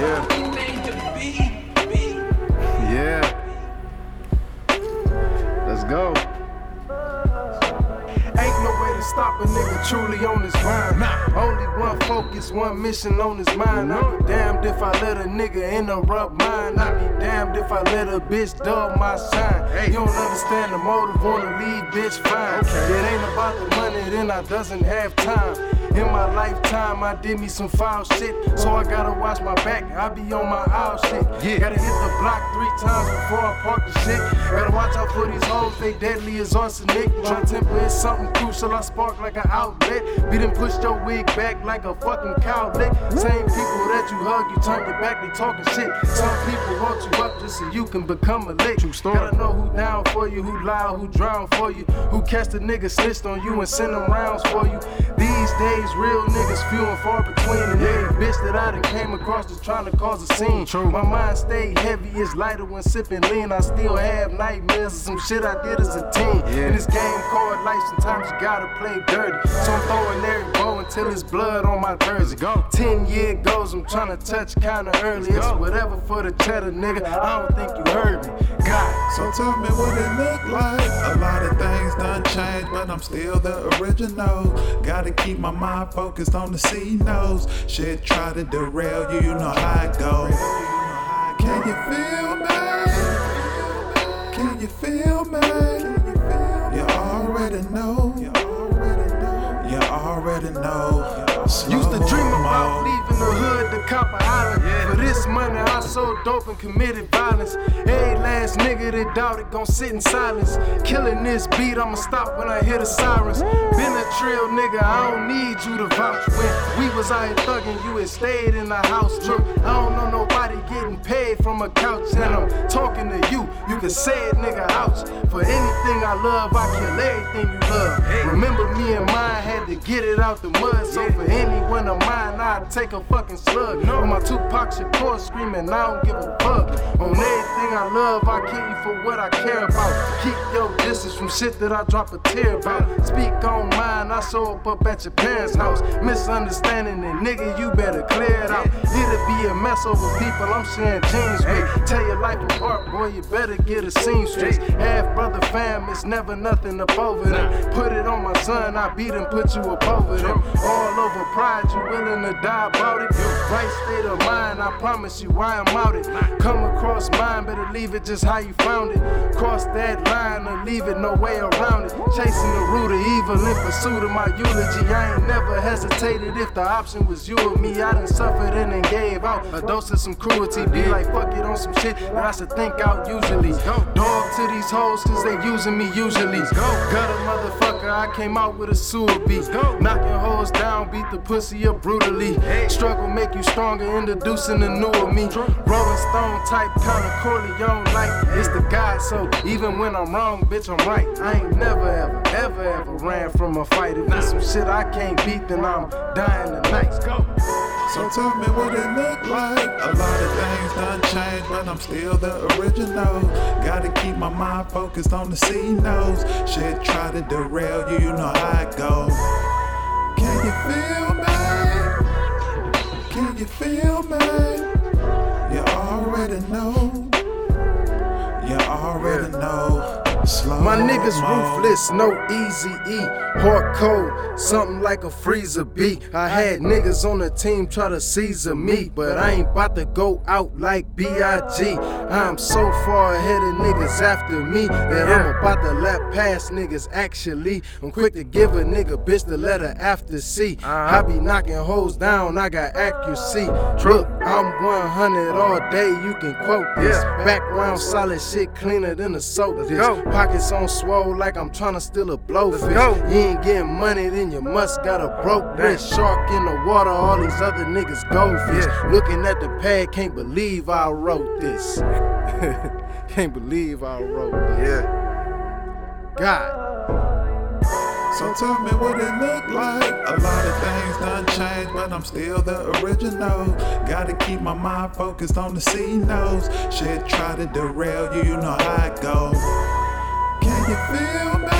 Yeah. Yeah. Let's go. Ain't no way to stop a nigga truly on his grind. Only one focus, one mission on his mind. I'll be damned if I let a nigga interrupt mine. I'll be damned if I let a bitch dub my shine. You don't understand the motive, wanna leave bitch fine. It ain't about the money, then I doesn't have time. In my lifetime, I did me some foul shit, so I gotta watch my back. I be on my owl shit. Yeah. Gotta hit the block three times before I park the shit. Gotta watch out for these hoes, they deadly as arsenic. My temper is something crucial, I spark like an outlet. We done pushed your wig back like a fucking cow lick. Same people that you hug, you turn your back, they talking shit. Some people want you up just so you can become a lick. True story. Gotta know who down for you, who lie, who drown for you, who catch the nigga snitched on you and send them rounds for you. These days, real niggas few and far between. And every bitch that I done came across just trying to cause a scene. True. My mind stayed heavy, it's lighter when sipping lean. I still have nightmares of some shit I did as a teen. Yeah. In this game called life, sometimes you gotta play dirty. So I'm throwing every bow until it's blood on my jersey. go. Ten year goes, I'm trying to touch kinda early. It's whatever for the cheddar, nigga. I don't think you heard me. God. So tell me what it look like. A lot of things done changed, but I'm still the original. Gotta keep my mind focused on the C notes. Shit try to derail you, you know how it goes. Can you feel me? Can you feel me? You already know. You already know. Used to dream about leaving the hood to Copper Island. For this money, I sold dope and committed violence. Every last nigga that doubted gon' sit in silence. Killing this beat, I'ma stop when I hear the sirens. Been a trail nigga, I don't need you to vouch. When we was out here thugging, you had stayed in the house. Look, I don't from a couch. And I'm talking to you, you can say it, nigga, ouch. For anything I love, I kill everything you love. Remember me and mine had to get it out the mud. So for anyone of mine, I'd take a fucking slug. On my Tupac Shakur screaming, I don't give a fuck. On everything I love, I kill you for what I care about. Keep from shit that I drop a tear about. Speak on mine, I show up up at your parents' house. Misunderstanding it, nigga, you better clear it out. It'll be a mess over people I'm sharing jeans with. Tell your life apart, boy, you better get a seamstress. Half brother fam, it's never nothing above it. Put it on my son, I beat him, put you above it. All pride, you willing to die about it. Your Right state of mind, I promise you why I am out it. Come across mine, better leave it just how you found it. Cross that line or leave it no way around it. Chasing the root of evil in pursuit of my eulogy. I ain't never hesitated if the option was you or me. I done suffered and then gave out a dose of some cruelty. Be like, fuck it on some shit that I should think out usually. Dog to these hoes, cause they using me usually. A motherfucker, I came out with a sewer beat. Knocking hoes down, beat the pussy up brutally. Struggle make you stronger, introducing the newer me. Rolling Stone type, kinda Corleone like. It's the guy, so even when I'm wrong, bitch, I'm right. I ain't never, ever, ever, ever ran from a fight. If it's some shit I can't beat, then I'm dying tonight. Go. So tell me what it look like. A lot of things done changed, but I'm still the original. Gotta keep my mind focused on the C notes. Shit try to derail you, you know how it goes. Can you feel me? Can you feel me? You already know. You already know. My niggas ruthless, no Eazy E. Hard code, something like a freezer beat. I had niggas on the team try to seize Caesar me, but I ain't about to go out like B.I.G. I'm so far ahead of niggas after me that I'm about to lap past niggas actually. I'm quick to give a nigga bitch the letter after C. Uh-huh. I be knocking hoes down, I got accuracy. Look, I'm 100 all day, you can quote this. Background solid shit cleaner than a soda. Pockets on swole like I'm trying to steal a blowfish. You ain't getting money, then you must got a broke wrist. Shark in the water, all these other niggas goldfish. Looking at the pad, can't believe I wrote this. can't believe I wrote this. Yeah. God. So tell me what it look like. A lot of things done changed, but I'm still the original. Gotta keep my mind focused on the C notes. Shit try to derail you, you know how it goes. Can you feel me?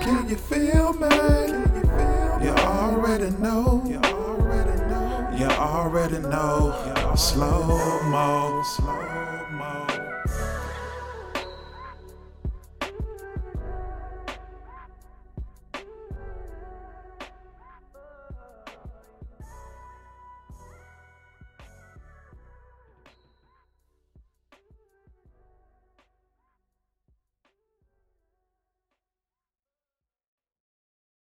Can you feel me? You already know. You already know. You already know. Slow mo.